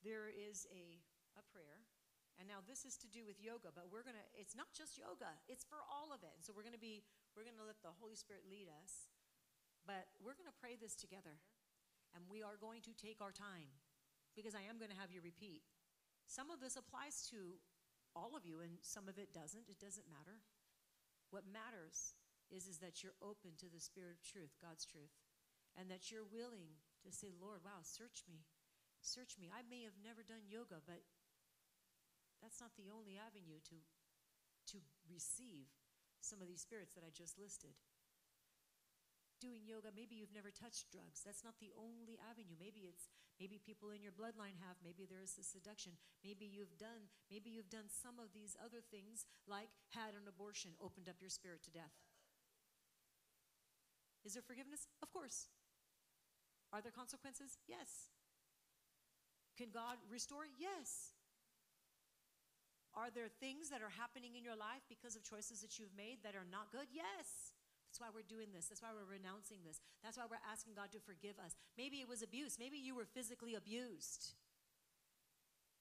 there is a, a prayer. And now this is to do with yoga, but we're to, it's not just yoga, it's for all of it. And so we're to be, we're to let the Holy Spirit lead us. But we're to pray this together. And we are going to take our time because I am to have you repeat. Some of this applies to all of you, and some of it doesn't. It doesn't matter. What matters is, is that you're open to the Spirit of truth, God's truth, and that you're willing to say, Lord, wow, search me. Search me. I may have never done yoga, but that's not the only avenue to, to receive some of these spirits that I just listed. Doing yoga maybe you've never touched drugs. That's not the only avenue. Maybe it's maybe people in your bloodline have. Maybe there is a seduction. Maybe you've done maybe you've done some of these other things like had an abortion opened up your spirit to death. Is there forgiveness? Of course. Are there consequences? Yes can god restore it? yes are there things that are happening in your life because of choices that you've made that are not good yes that's why we're doing this. That's why we're renouncing this. That's why we're asking God to forgive us. Maybe it was abuse. Maybe you were physically abused.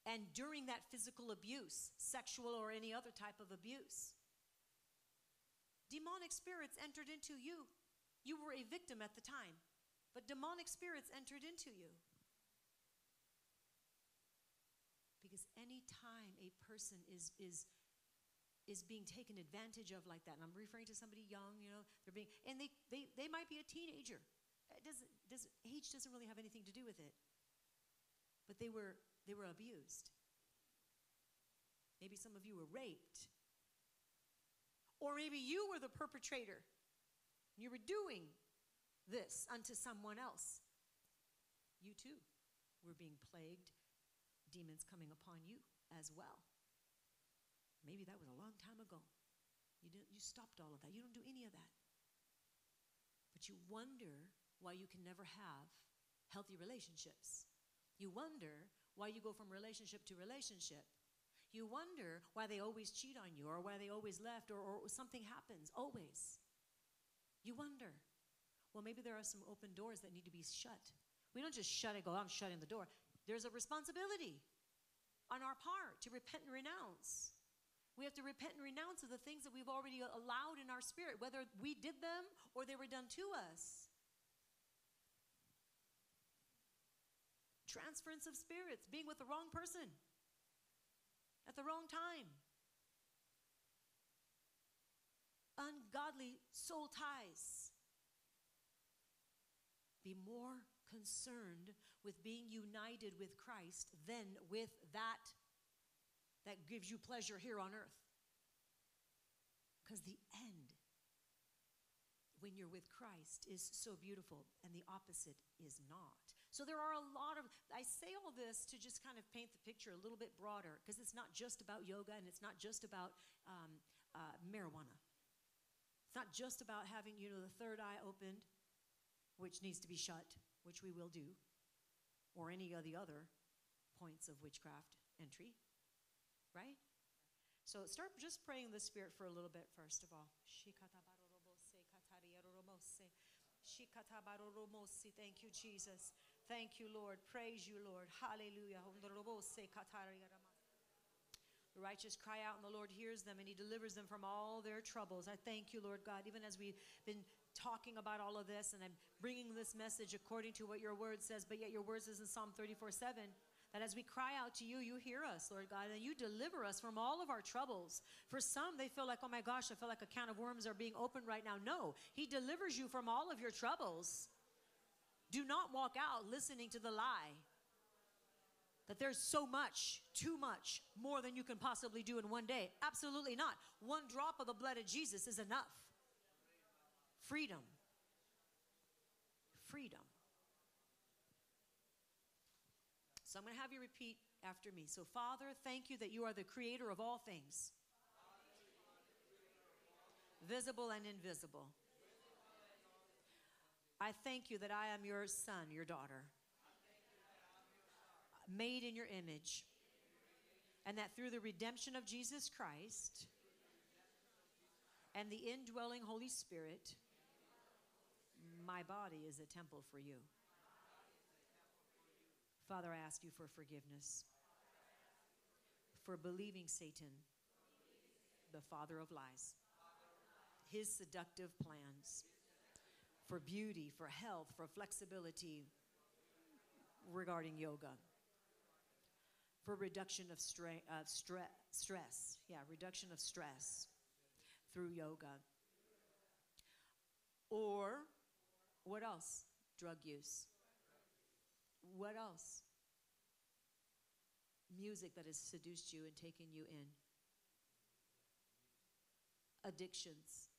And during that physical abuse, sexual or any other type of abuse, demonic spirits entered into you. You were a victim at the time, but demonic spirits entered into you. Because any time a person is, is is being taken advantage of like that. And I'm referring to somebody young, you know, they're being, and they, they, they might be a teenager. It doesn't, does, age doesn't really have anything to do with it. But they were, they were abused. Maybe some of you were raped. Or maybe you were the perpetrator. You were doing this unto someone else. You too were being plagued, demons coming upon you as well. Maybe that was a long time ago. You, didn't, you stopped all of that. You don't do any of that. But you wonder why you can never have healthy relationships. You wonder why you go from relationship to relationship. You wonder why they always cheat on you or why they always left or, or something happens, always. You wonder. Well, maybe there are some open doors that need to be shut. We don't just shut it, go, I'm shutting the door. There's a responsibility on our part to repent and renounce. We have to repent and renounce of the things that we've already allowed in our spirit, whether we did them or they were done to us. Transference of spirits, being with the wrong person at the wrong time. Ungodly soul ties. Be more concerned with being united with Christ than with that that gives you pleasure here on earth. Because the end, when you're with Christ, is so beautiful, and the opposite is not. So there are a lot of, I say all this to just kind of paint the picture a little bit broader, because it's not just about yoga and it's not just about um, uh, marijuana. It's not just about having, you know, the third eye opened, which needs to be shut, which we will do, or any of the other points of witchcraft entry right? So start just praying in the Spirit for a little bit, first of all. Thank you, Jesus. Thank you, Lord. Praise you, Lord. Hallelujah. The righteous cry out, and the Lord hears them, and He delivers them from all their troubles. I thank you, Lord God, even as we've been talking about all of this, and I'm bringing this message according to what your word says, but yet your word says in Psalm 34 7 that as we cry out to you, you hear us, Lord God, and you deliver us from all of our troubles. For some, they feel like, oh my gosh, I feel like a can of worms are being opened right now. No, He delivers you from all of your troubles. Do not walk out listening to the lie that there's so much, too much, more than you can possibly do in one day. Absolutely not. One drop of the blood of Jesus is enough. Freedom. Freedom. So I'm going to have you repeat after me. So, Father, thank you that you are the creator of all things, visible and invisible. I thank you that I am your son, your daughter, made in your image, and that through the redemption of Jesus Christ and the indwelling Holy Spirit, my body is a temple for you. Father, I ask you for forgiveness for believing Satan, the father of lies, his seductive plans for beauty, for health, for flexibility regarding yoga, for reduction of stre- stre- stress. Yeah, reduction of stress through yoga. Or what else? Drug use. What else? Music that has seduced you and taken you in. Addictions.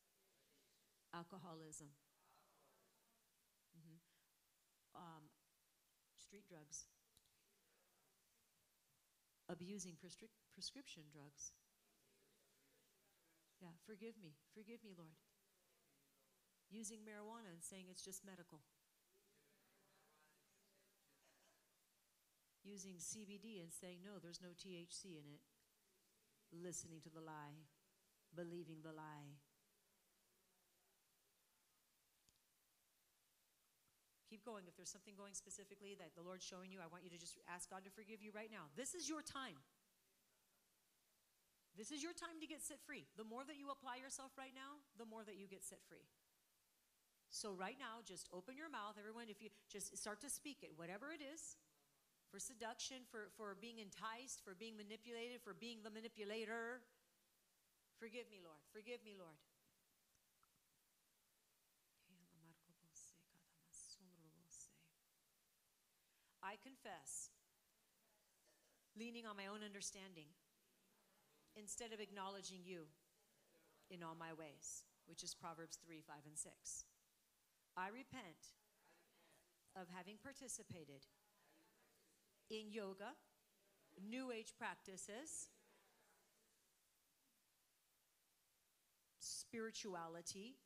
Alcoholism. Mhm. Um, street drugs. Abusing prescri- prescription drugs. Yeah, forgive me. Forgive me, Lord. Using marijuana and saying it's just medical. Using CBD and saying, no, there's no THC in it. Listening to the lie, believing the lie. Keep going. If there's something going specifically that the Lord's showing you, I want you to just ask God to forgive you right now. This is your time. This is your time to get set free. The more that you apply yourself right now, the more that you get set free. So, right now, just open your mouth, everyone. If you just start to speak it, whatever it is for seduction, for, for being enticed, for being manipulated, for being the manipulator. Forgive me, Lord. Forgive me, Lord. I confess, leaning on my own understanding instead of acknowledging you in all my ways, which is Proverbs 3, 5, and 6. I repent of having participated in yoga, New Age practices, spirituality,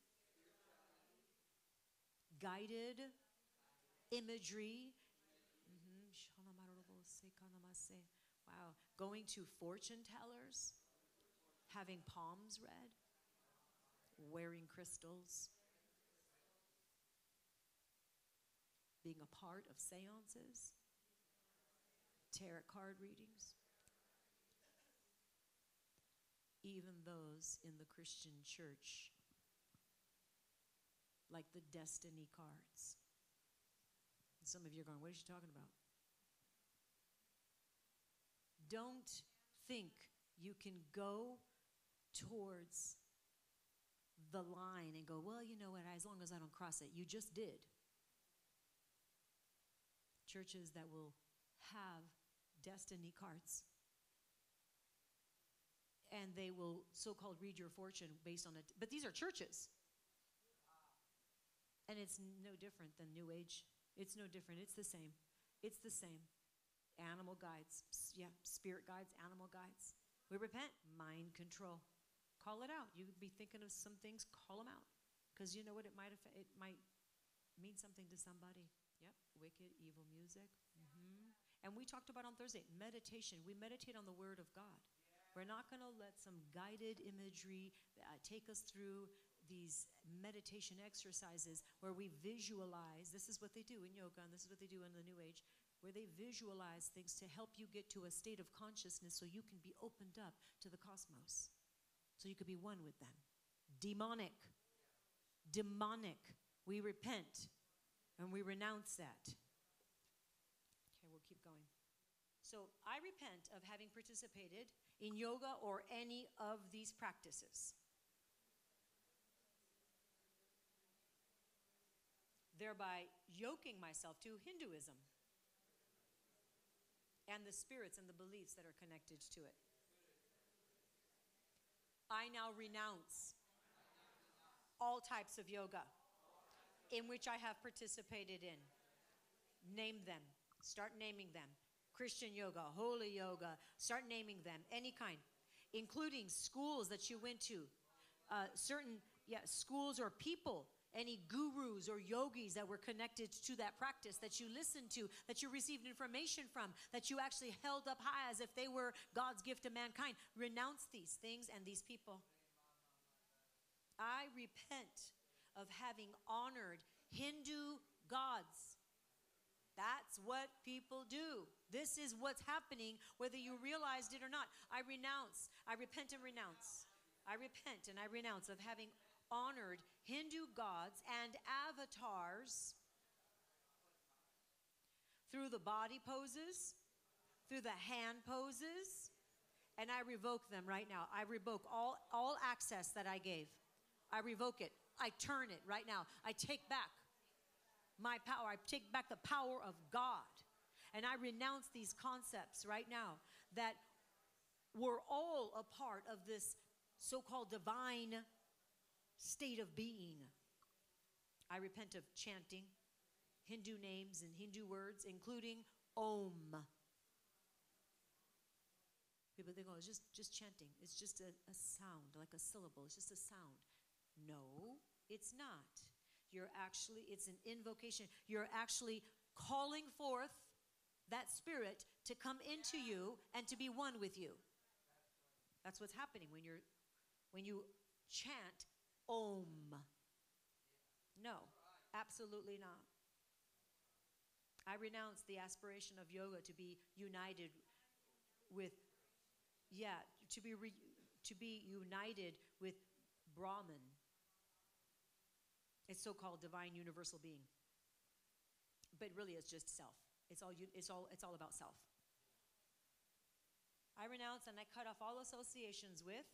guided imagery. Wow. Mm-hmm, going to fortune tellers, having palms read, wearing crystals, being a part of seances, tarot card readings, even those in the Christian church, like the destiny cards. Some of you are going, What is she talking about? Don't think you can go towards the line and go, Well, you know what, as long as I don't cross it. You just did. Churches that will have destiny cards. And they will so-called read your fortune based on it but these are churches. And it's no different than new age. It's no different. It's the same. It's the same. Animal guides. Yeah spirit guides animal guides. We repent. Mind control. Call it out. You be thinking of some things call them out. Because you know what it might it might mean something to somebody wicked evil music hmm and we talked about on thursday meditation we meditate on the word of god we're not going to let some guided imagery uh, take us through these meditation exercises where we visualize. This is what they do in yoga, and this is what they do in the New Age, where they visualize things to help you get to a state of consciousness so you can be opened up to the cosmos, so you could be one with them. Demonic. Demonic. We repent and we renounce that. Okay, we'll keep going. So I repent of having participated in yoga or any of these practices. Thereby yoking myself to Hinduism and the spirits and the beliefs that are connected to it. I now renounce all types of yoga in which I have participated in. Name them. Start naming them. Christian yoga, holy yoga. Start naming them, any kind, including schools that you went to, uh, certain yeah schools or people, any gurus or yogis that were connected to that practice that you listened to, that you received information from, that you actually held up high as if they were God's gift to mankind. Renounce these things and these people. I repent of having honored Hindu gods That's what people do. This is what's happening, whether you realized it or not. I renounce, I repent and renounce. I repent and I renounce of having honored Hindu gods and avatars through the body poses, through the hand poses, and I revoke them right now. I revoke all, all access that I gave. I revoke it. I turn it right now. I take back my power. I take back the power of God. And I renounce these concepts right now that we're all a part of this so called divine state of being. I repent of chanting Hindu names and Hindu words, including Om. People think, oh, it's just, just chanting. It's just a, a sound, like a syllable. It's just a sound. No, it's not. You're actually, it's an invocation. You're actually calling forth that spirit to come into you and to be one with you. That's what's happening when you're when you chant om. No, absolutely not. I renounce the aspiration of yoga to be united with yeah, to be re, to be united with Brahman it's so-called divine universal being. But really it's just self. It's all, it's all, it's all about self. I renounce and I cut off all associations with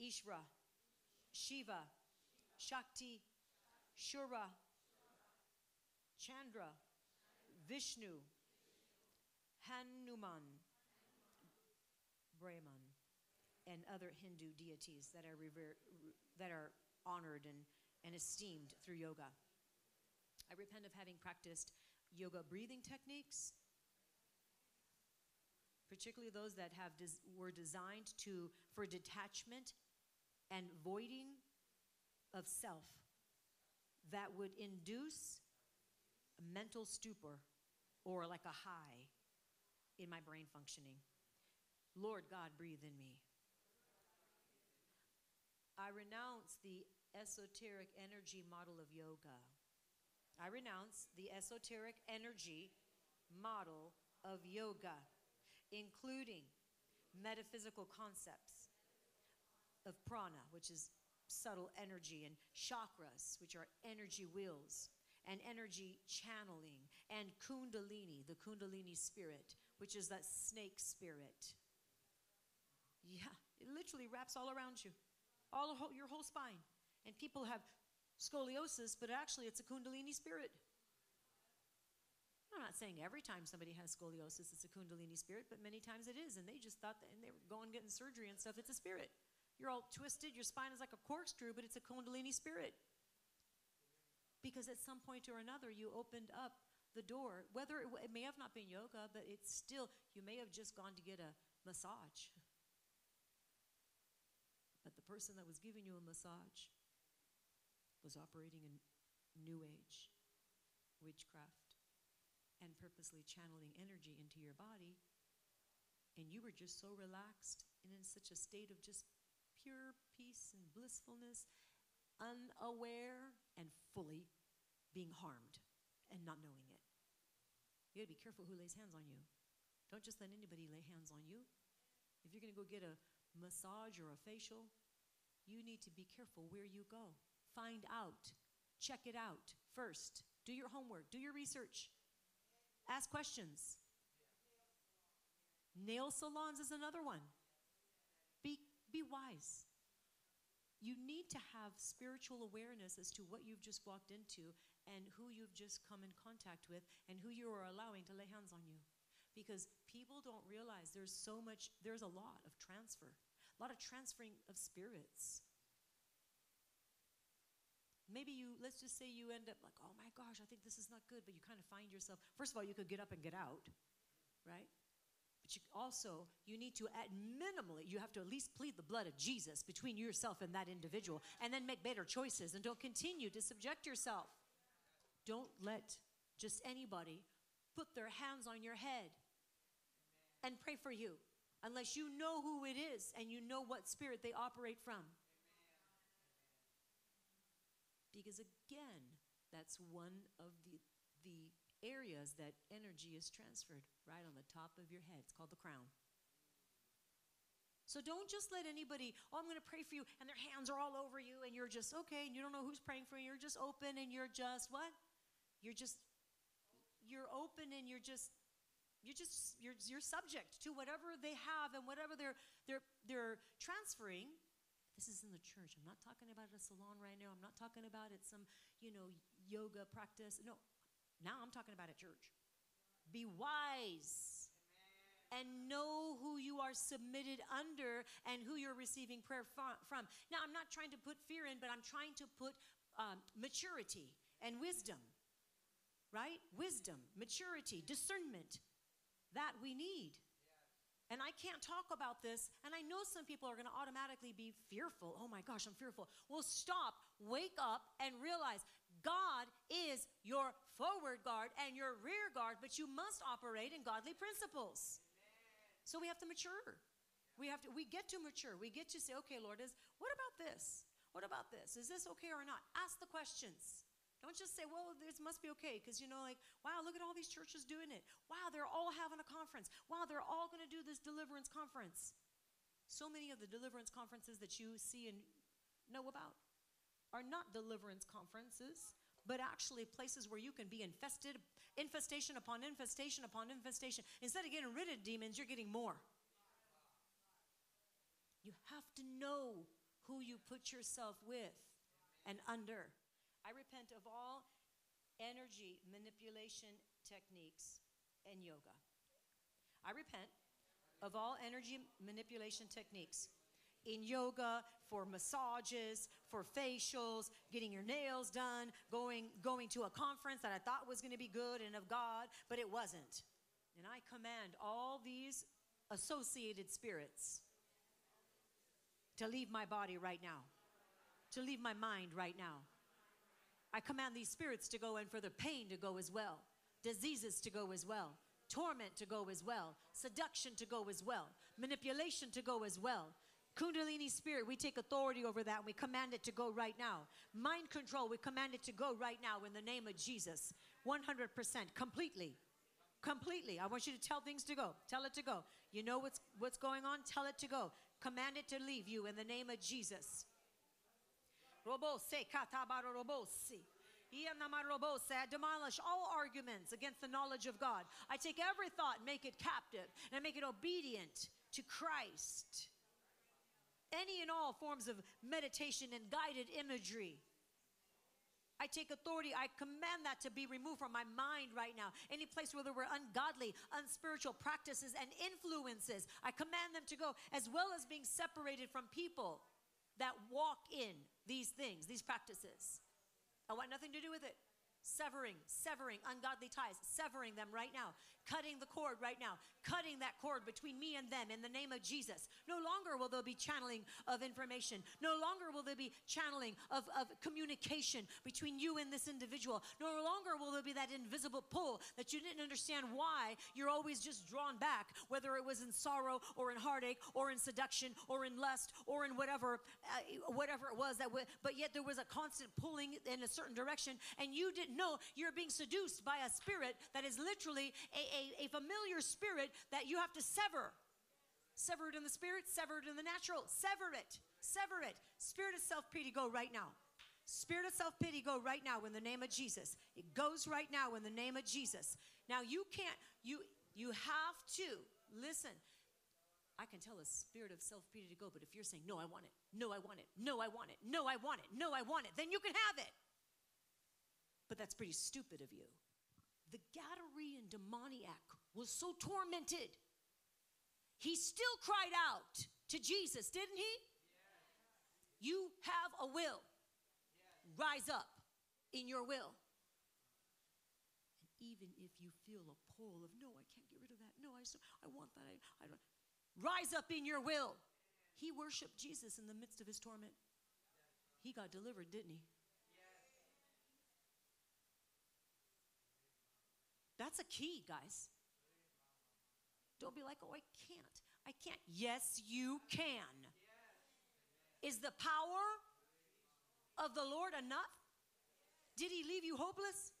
Ishra, Shiva, Shakti, Shura, Chandra, Vishnu, Hanuman, Brahman and other Hindu deities that are, rever- that are honored and, and esteemed through yoga. I repent of having practiced yoga breathing techniques, particularly those that have des- were designed to for detachment and voiding of self that would induce a mental stupor or like a high in my brain functioning. Lord God, breathe in me. I renounce the esoteric energy model of yoga. I renounce the esoteric energy model of yoga, including metaphysical concepts of prana, which is subtle energy, and chakras, which are energy wheels, and energy channeling, and kundalini, the kundalini spirit, which is that snake spirit. Yeah, it literally wraps all around you all whole, your whole spine. And people have scoliosis, but actually it's a Kundalini spirit. I'm not saying every time somebody has scoliosis it's a Kundalini spirit, but many times it is. And they just thought that, and they were going getting surgery and stuff, it's a spirit. You're all twisted, your spine is like a corkscrew, but it's a Kundalini spirit. Because at some point or another, you opened up the door. Whether it, it may have not been yoga, but it's still, you may have just gone to get a massage that the person that was giving you a massage was operating in New Age witchcraft and purposely channeling energy into your body, and you were just so relaxed and in such a state of just pure peace and blissfulness, unaware and fully being harmed and not knowing it. You gotta be careful who lays hands on you. Don't just let anybody lay hands on you. If you're gonna go get a massage or a facial, you need to be careful where you go. Find out, check it out first. Do your homework, do your research, ask questions. Nail salons is another one. Be, be wise. You need to have spiritual awareness as to what you've just walked into and who you've just come in contact with and who you are allowing to lay hands on you because people don't realize there's so much, there's a lot of transfer, a lot of transferring of spirits. Maybe you, let's just say you end up like, oh my gosh, I think this is not good, but you kind of find yourself, first of all, you could get up and get out, right? But you also, you need to, at minimally, you have to at least plead the blood of Jesus between yourself and that individual, and then make better choices, and don't continue to subject yourself. Don't let just anybody put their hands on your head and pray for you unless you know who it is and you know what spirit they operate from. Because again, That's one of the, the areas that energy is transferred right on the top of your head. It's called the crown. So don't just let anybody, oh, I'm going to pray for you, and their hands are all over you, and you're just okay, and you don't know who's praying for you. You're just open, and you're just what? You're just, you're open, and you're just, you're just, you're, you're subject to whatever they have and whatever they're, they're, they're transferring. This is in the church. I'm not talking about a salon right now. I'm not talking about it some, you know, yoga practice. No, now I'm talking about a church. Be wise and know who you are submitted under and who you're receiving prayer from. Now, I'm not trying to put fear in, but I'm trying to put um, maturity and wisdom, right? Wisdom, maturity, discernment that we need. And I can't talk about this, and I know some people are going to automatically be fearful. Oh my gosh, I'm fearful. Well, stop, wake up, and realize God is your forward guard and your rear guard, but you must operate in godly principles. So we have to mature. We have to we get to mature. We get to say, okay, Lord, is what about this? What about this? Is this okay or not? Ask the questions. Don't just say, well, this must be okay, because you know, like, wow, look at all these churches doing it. Wow, they're all having a conference. Wow, they're all going to do this deliverance conference. So many of the deliverance conferences that you see and know about are not deliverance conferences, but actually places where you can be infested, infestation upon infestation upon infestation. Instead of getting rid of demons, you're getting more. You have to know who you put yourself with and under. I repent of all energy manipulation techniques and yoga. I repent of all energy manipulation techniques in yoga, for massages, for facials, getting your nails done, going, going to a conference that I thought was going to be good and of God, but it wasn't. And I command all these associated spirits to leave my body right now, to leave my mind right now. I command these spirits to go and for the pain to go as well, diseases to go as well, torment to go as well, seduction to go as well, manipulation to go as well, Kundalini spirit, we take authority over that and we command it to go right now. Mind control, we command it to go right now in the name of Jesus. 100%, completely. Completely. I want you to tell things to go. Tell it to go. You know what's what's going on? Tell it to go. Command it to leave you in the name of Jesus. I demolish all arguments against the knowledge of God. I take every thought, make it captive, and I make it obedient to Christ any and all forms of meditation and guided imagery. I take authority. I command that to be removed from my mind right now. Any place where there were ungodly, unspiritual practices and influences, I command them to go, as well as being separated from people that walk in these things, these practices. I want nothing to do with it. Severing, severing ungodly ties, severing them right now cutting the cord right now, cutting that cord between me and them in the name of Jesus. No longer will there be channeling of information. No longer will there be channeling of, of communication between you and this individual. No longer will there be that invisible pull that you didn't understand why you're always just drawn back, whether it was in sorrow or in heartache or in seduction or in lust or in whatever, uh, whatever it was that, w- but yet there was a constant pulling in a certain direction and you didn't know you're being seduced by a spirit that is literally a, a, a familiar spirit that you have to sever. Sever it in the spirit, sever it in the natural, sever it, sever it. Spirit of self pity, go right now. Spirit of self pity, go right now in the name of Jesus. It goes right now in the name of Jesus. Now you can't, you you have to listen. I can tell a spirit of self pity to go, but if you're saying, no, I want it, no, I want it, no, I want it, no, I want it, no, I want it, then you can have it. But that's pretty stupid of you the Gadarene demoniac was so tormented, he still cried out to Jesus, didn't he? Yes. You have a will. Yes. Rise up in your will. And even if you feel a pull of, no, I can't get rid of that. No, I, I want that. I, I don't. Rise up in your will. He worshiped Jesus in the midst of his torment. He got delivered, didn't he? That's a key, guys. Don't be like, oh, I can't. I can't. Yes, you can. Is the power of the Lord enough? Did he leave you hopeless?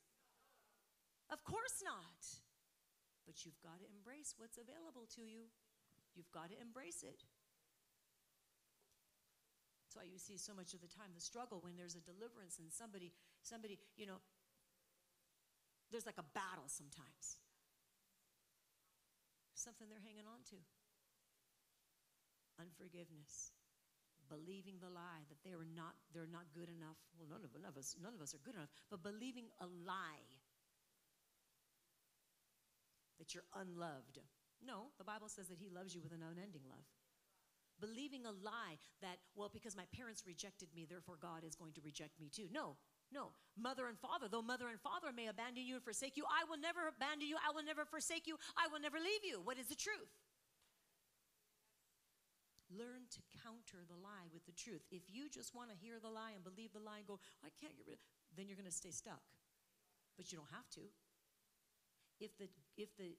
Of course not. But you've got to embrace what's available to you. You've got to embrace it. That's why you see so much of the time the struggle when there's a deliverance and somebody, somebody, you know, there's like a battle sometimes. Something they're hanging on to. Unforgiveness. Believing the lie that they are not, they're not good enough. Well, none of, none of us, none of us are good enough, but believing a lie that you're unloved. No, the Bible says that He loves you with an unending love. Believing a lie that, well, because my parents rejected me, therefore God is going to reject me too. No, no. Mother and father, though mother and father may abandon you and forsake you, I will never abandon you. I will never forsake you. I will never leave you. What is the truth? Learn to counter the lie with the truth. If you just want to hear the lie and believe the lie and go, I can't get rid then you're going to stay stuck. But you don't have to. If the if the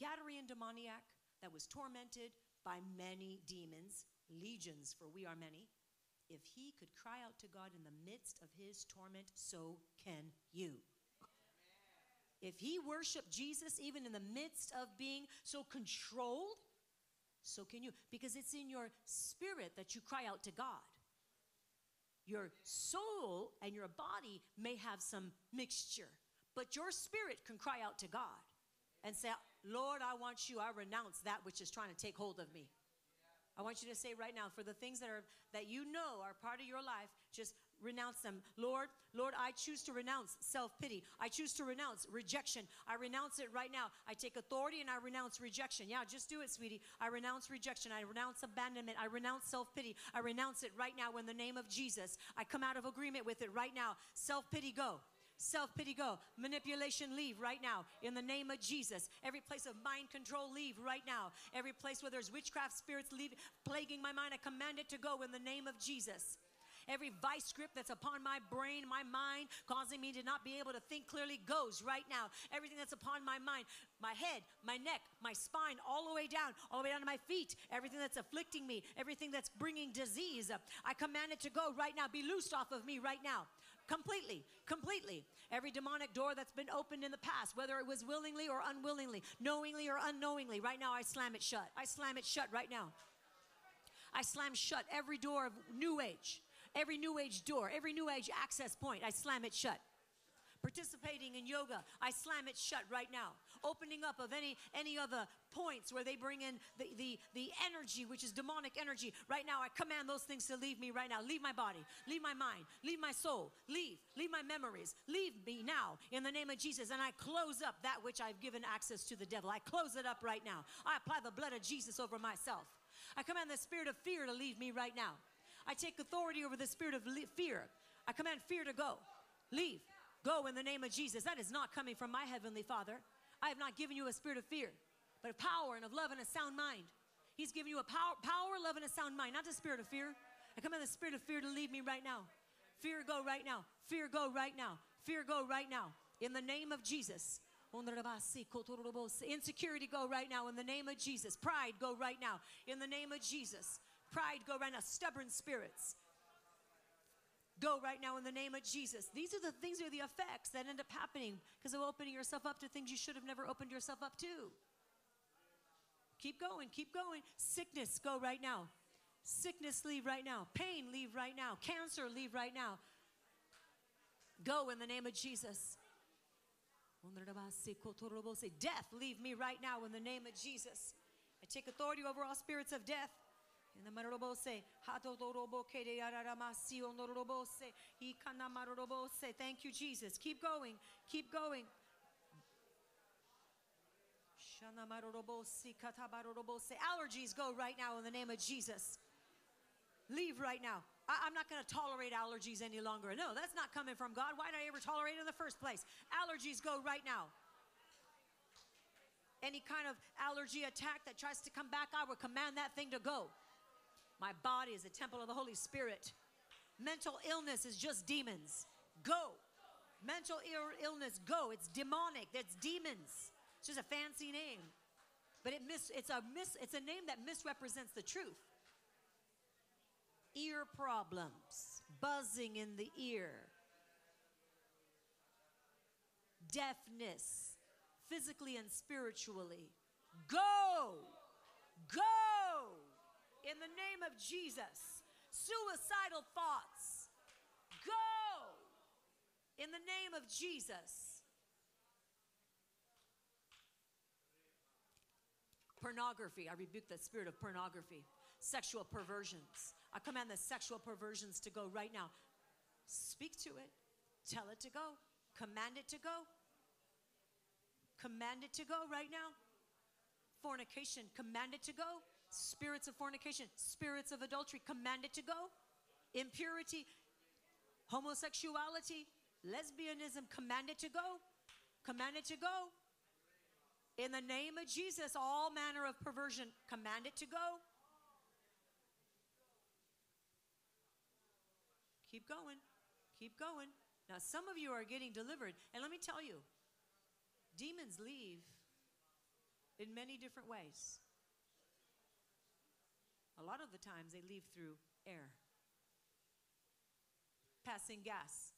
Gadarene demoniac that was tormented by many demons, legions, for we are many, if he could cry out to God in the midst of his torment, so can you. If he worshiped Jesus even in the midst of being so controlled, so can you. Because it's in your spirit that you cry out to God. Your soul and your body may have some mixture, but your spirit can cry out to God and say, Lord, I want you. I renounce that which is trying to take hold of me. I want you to say right now, for the things that are that you know are part of your life, just renounce them. Lord, Lord, I choose to renounce self-pity. I choose to renounce rejection. I renounce it right now. I take authority and I renounce rejection. Yeah, just do it, sweetie. I renounce rejection. I renounce abandonment. I renounce self-pity. I renounce it right now in the name of Jesus. I come out of agreement with it right now. Self-pity go. Self pity go. Manipulation leave right now in the name of Jesus. Every place of mind control leave right now. Every place where there's witchcraft spirits leave, plaguing my mind, I command it to go in the name of Jesus. Every vice grip that's upon my brain, my mind, causing me to not be able to think clearly goes right now. Everything that's upon my mind, my head, my neck, my spine, all the way down, all the way down to my feet, everything that's afflicting me, everything that's bringing disease, I command it to go right now. Be loosed off of me right now completely, completely. Every demonic door that's been opened in the past, whether it was willingly or unwillingly, knowingly or unknowingly, right now I slam it shut. I slam it shut right now. I slam shut every door of new age, every new age door, every new age access point. I slam it shut participating in yoga, I slam it shut right now. Opening up of any any other points where they bring in the, the, the energy, which is demonic energy. Right now, I command those things to leave me right now. Leave my body, leave my mind, leave my soul, leave, leave my memories, leave me now in the name of Jesus. And I close up that which I've given access to the devil. I close it up right now. I apply the blood of Jesus over myself. I command the spirit of fear to leave me right now. I take authority over the spirit of fear. I command fear to go. Leave. Go in the name of Jesus. That is not coming from my heavenly Father. I have not given you a spirit of fear, but of power and of love and a sound mind. He's given you a power, power, love, and a sound mind, not the spirit of fear. I command the spirit of fear to leave me right now. Fear go right now. Fear go right now. Fear go right now. In the name of Jesus. Insecurity go right now in the name of Jesus. Pride go right now in the name of Jesus. Pride go right now. Stubborn spirits Go right now in the name of Jesus. These are the things are the effects that end up happening because of opening yourself up to things you should have never opened yourself up to. Keep going, keep going. Sickness, go right now. Sickness, leave right now. Pain, leave right now. Cancer, leave right now. Go in the name of Jesus. Death, leave me right now in the name of Jesus. I take authority over all spirits of death. In the Marobose, Hatodoroboke, Yararamasi, Onorobose, Ikana Marobose. Thank you, Jesus. Keep going, keep going. Allergies go right now in the name of Jesus. Leave right now. I, am not going to tolerate allergies any longer. No, that's not coming from God. Why did I ever tolerate it in the first place? Allergies go right now. Any kind of allergy attack that tries to come back, I will command that thing to go. My body is a temple of the Holy Spirit. Mental illness is just demons. Go. Mental illness, go. It's demonic. That's demons. It's just a fancy name. But it mis- it's, a mis- it's a name that misrepresents the truth. Ear problems, buzzing in the ear, deafness, physically and spiritually. Go! Go! In the name of Jesus. Suicidal thoughts. Go! In the name of Jesus. Pornography. I rebuke the spirit of pornography. Sexual perversions. I command the sexual perversions to go right now. Speak to it. Tell it to go. Command it to go. Command it to go right now. Fornication, command it to go. Spirits of fornication, spirits of adultery, command it to go. Impurity, homosexuality, lesbianism, command it to go. Command it to go. In the name of Jesus, all manner of perversion, command it to go. Keep going. Keep going. Now, some of you are getting delivered. And let me tell you, demons leave in many different ways. A lot of the times they leave through air, passing gas,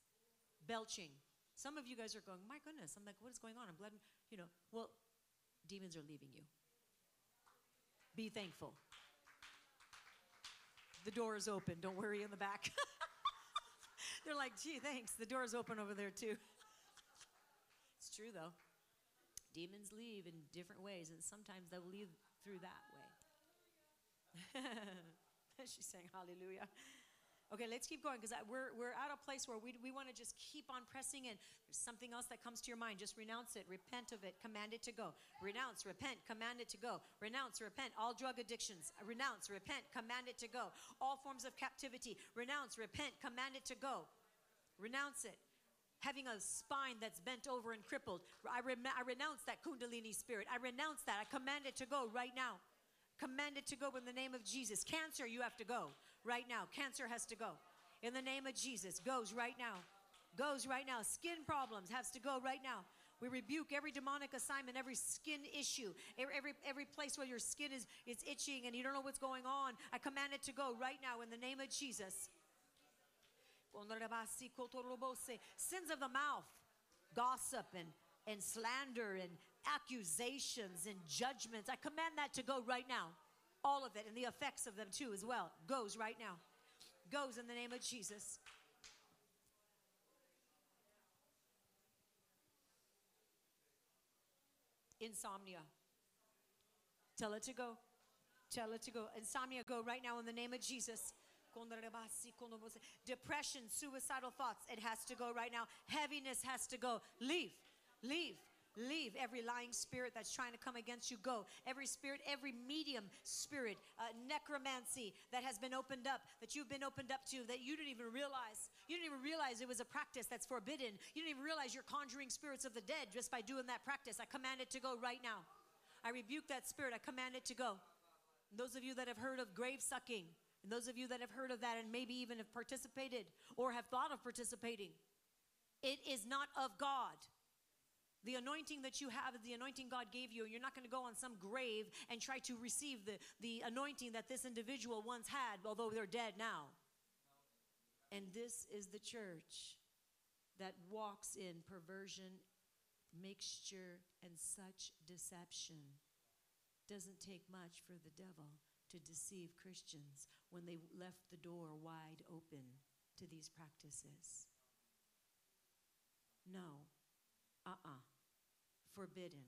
belching. Some of you guys are going, my goodness. I'm like, what is going on? I'm glad, you know. Well, demons are leaving you. Be thankful. The door is open. Don't worry in the back. They're like, gee, thanks. The door is open over there, too. it's true, though. Demons leave in different ways, and sometimes they'll leave through that. She's saying hallelujah. Okay, let's keep going because we're, we're at a place where we, we want to just keep on pressing in. There's something else that comes to your mind. Just renounce it, repent of it, command it to go. Renounce, repent, command it to go. Renounce, repent, all drug addictions. Renounce, repent, command it to go. All forms of captivity. Renounce, repent, command it to go. Renounce it. Having a spine that's bent over and crippled. I, rem- I renounce that Kundalini spirit. I renounce that. I command it to go right now. Command it to go in the name of Jesus. Cancer, you have to go right now. Cancer has to go. In the name of Jesus, goes right now. Goes right now. Skin problems has to go right now. We rebuke every demonic assignment, every skin issue, every, every, place where your skin is, is itching and you don't know what's going on. I command it to go right now in the name of Jesus. Sins of the mouth, gossip and, and slander and accusations and judgments. I command that to go right now. All of it and the effects of them too, as well. Goes right now. Goes in the name of Jesus. Insomnia. Tell it to go. Tell it to go. Insomnia, go right now in the name of Jesus. Depression, suicidal thoughts, it has to go right now. Heaviness has to go. Leave, leave. Leave every lying spirit that's trying to come against you. Go. Every spirit, every medium spirit, uh, necromancy that has been opened up, that you've been opened up to, that you didn't even realize. You didn't even realize it was a practice that's forbidden. You didn't even realize you're conjuring spirits of the dead just by doing that practice. I command it to go right now. I rebuke that spirit. I command it to go. Those of you that have heard of grave sucking, and those of you that have heard of that and maybe even have participated or have thought of participating, it is not of God. The anointing that you have is the anointing God gave you. And you're not going to go on some grave and try to receive the, the anointing that this individual once had, although they're dead now. And this is the church that walks in perversion, mixture, and such deception. Doesn't take much for the devil to deceive Christians when they left the door wide open to these practices. No. Uh uh Forbidden.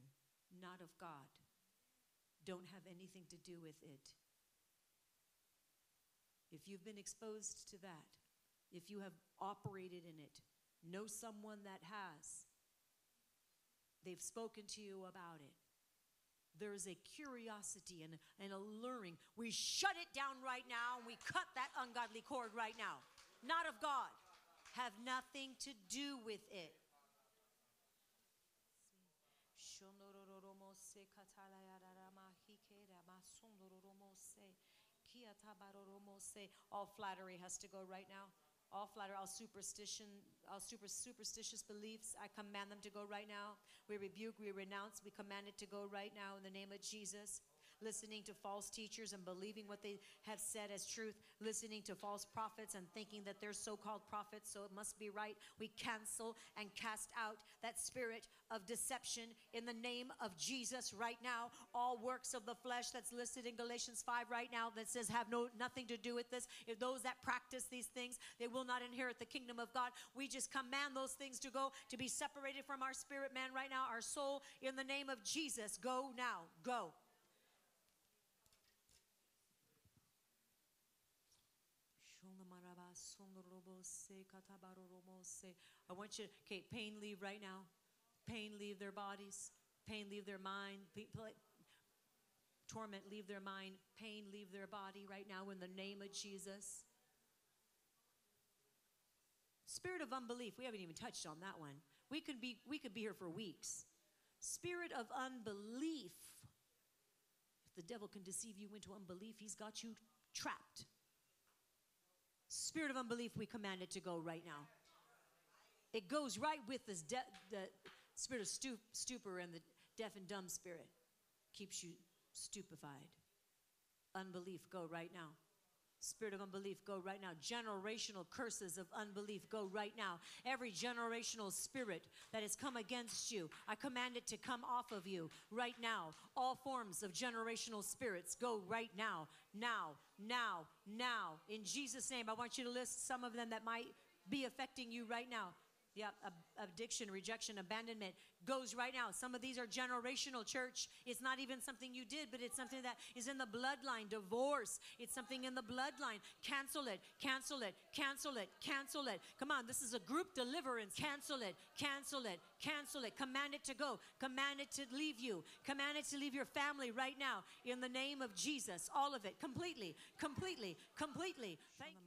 Not of God. Don't have anything to do with it. If you've been exposed to that, if you have operated in it, know someone that has. They've spoken to you about it. There is a curiosity and an alluring. We shut it down right now and we cut that ungodly cord right now. Not of God. Have nothing to do with it. All flattery has to go right now. All flattery, all superstition, all super superstitious beliefs, I command them to go right now. We rebuke, we renounce, we command it to go right now in the name of Jesus. Listening to false teachers and believing what they have said as truth, listening to false prophets and thinking that they're so called prophets, so it must be right. We cancel and cast out that spirit of deception in the name of Jesus right now. All works of the flesh that's listed in Galatians 5 right now that says have no nothing to do with this. If those that practice these things, they will not inherit the kingdom of God. We just command those things to go, to be separated from our spirit man right now, our soul, in the name of Jesus. Go now. Go. I want you, okay, pain leave right now. Pain leave their bodies. Pain leave their mind. Torment leave their mind. Pain leave their body right now in the name of Jesus. Spirit of unbelief, we haven't even touched on that one. We could be, we could be here for weeks. Spirit of unbelief. If the devil can deceive you into unbelief, he's got you trapped. Spirit of unbelief, we command it to go right now. It goes right with this de- the spirit of stu- stupor and the deaf and dumb spirit. Keeps you stupefied. Unbelief, go right now. Spirit of unbelief, go right now. Generational curses of unbelief, go right now. Every generational spirit that has come against you, I command it to come off of you right now. All forms of generational spirits, go right now. Now, now, now. In Jesus' name, I want you to list some of them that might be affecting you right now. Yeah, addiction, rejection, abandonment goes right now. Some of these are generational, church. It's not even something you did, but it's something that is in the bloodline. Divorce, it's something in the bloodline. Cancel it, cancel it, cancel it, cancel it. Come on, this is a group deliverance. Cancel it, cancel it, cancel it. Command it to go. Command it to leave you. Command it to leave your family right now in the name of Jesus. All of it, completely, completely, completely. Thank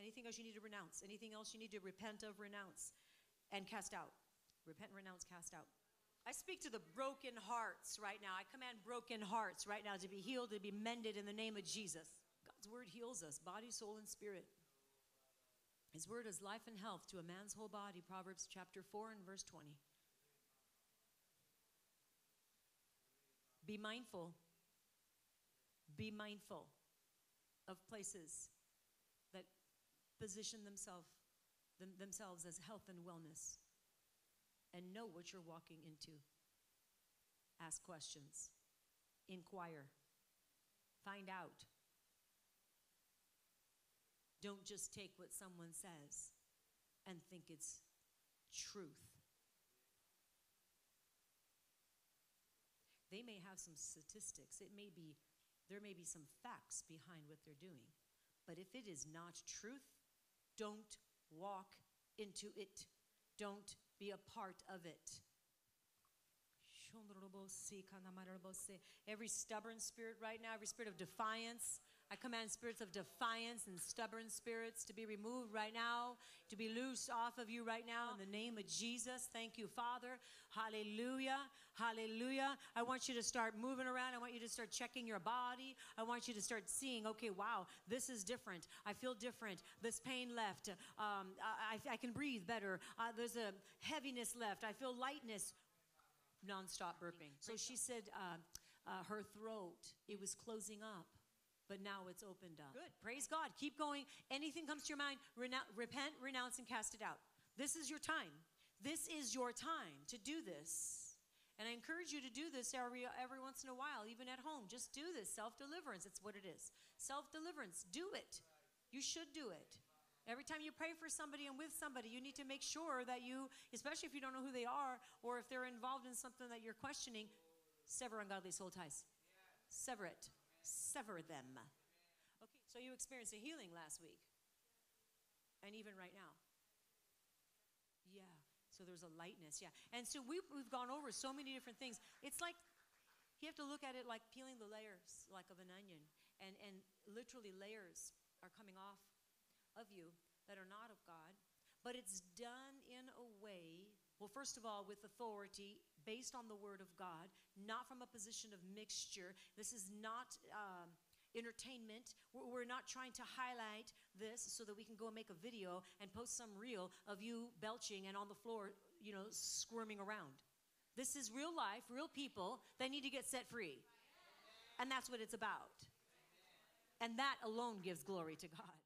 Anything else you need to renounce? Anything else you need to repent of, renounce, and cast out? Repent, renounce, cast out. I speak to the broken hearts right now. I command broken hearts right now to be healed, to be mended in the name of Jesus. God's word heals us, body, soul, and spirit. His word is life and health to a man's whole body. Proverbs chapter 4 and verse 20. Be mindful. Be mindful of places position themselves them, themselves as health and wellness and know what you're walking into. Ask questions, inquire, find out. Don't just take what someone says and think it's truth. They may have some statistics. It may be there may be some facts behind what they're doing. But if it is not truth, don't walk into it. Don't be a part of it. Every stubborn spirit right now, every spirit of defiance, I command spirits of defiance and stubborn spirits to be removed right now, to be loosed off of you right now in the name of Jesus. Thank you, Father. Hallelujah. Hallelujah. I want you to start moving around. I want you to start checking your body. I want you to start seeing, okay, wow, this is different. I feel different. This pain left. Um, I, I, can breathe better. Uh, there's a heaviness left. I feel lightness. Nonstop burping. So she said uh, uh, her throat, it was closing up but now it's opened up. Good. Praise God. Keep going. Anything comes to your mind, reno- repent, renounce, and cast it out. This is your time. This is your time to do this. And I encourage you to do this every, every once in a while, even at home. Just do this. Self deliverance. It's what it is. Self deliverance. Do it. You should do it. Every time you pray for somebody and with somebody, you need to make sure that you, especially if you don't know who they are or if they're involved in something that you're questioning, sever ungodly soul ties. Sever it sever them. Okay, so you experienced a healing last week, and even right now. Yeah, so there's a lightness, yeah. And so we've, we've gone over so many different things. It's like you have to look at it like peeling the layers, like of an onion. And, and literally, layers are coming off of you that are not of God. But it's done in a way, well, first of all, with authority based on the Word of God, not from a position of mixture. This is not. Um, entertainment. We're not trying to highlight this so that we can go and make a video and post some reel of you belching and on the floor, you know, squirming around. This is real life, real people that need to get set free. And that's what it's about. And that alone gives glory to God.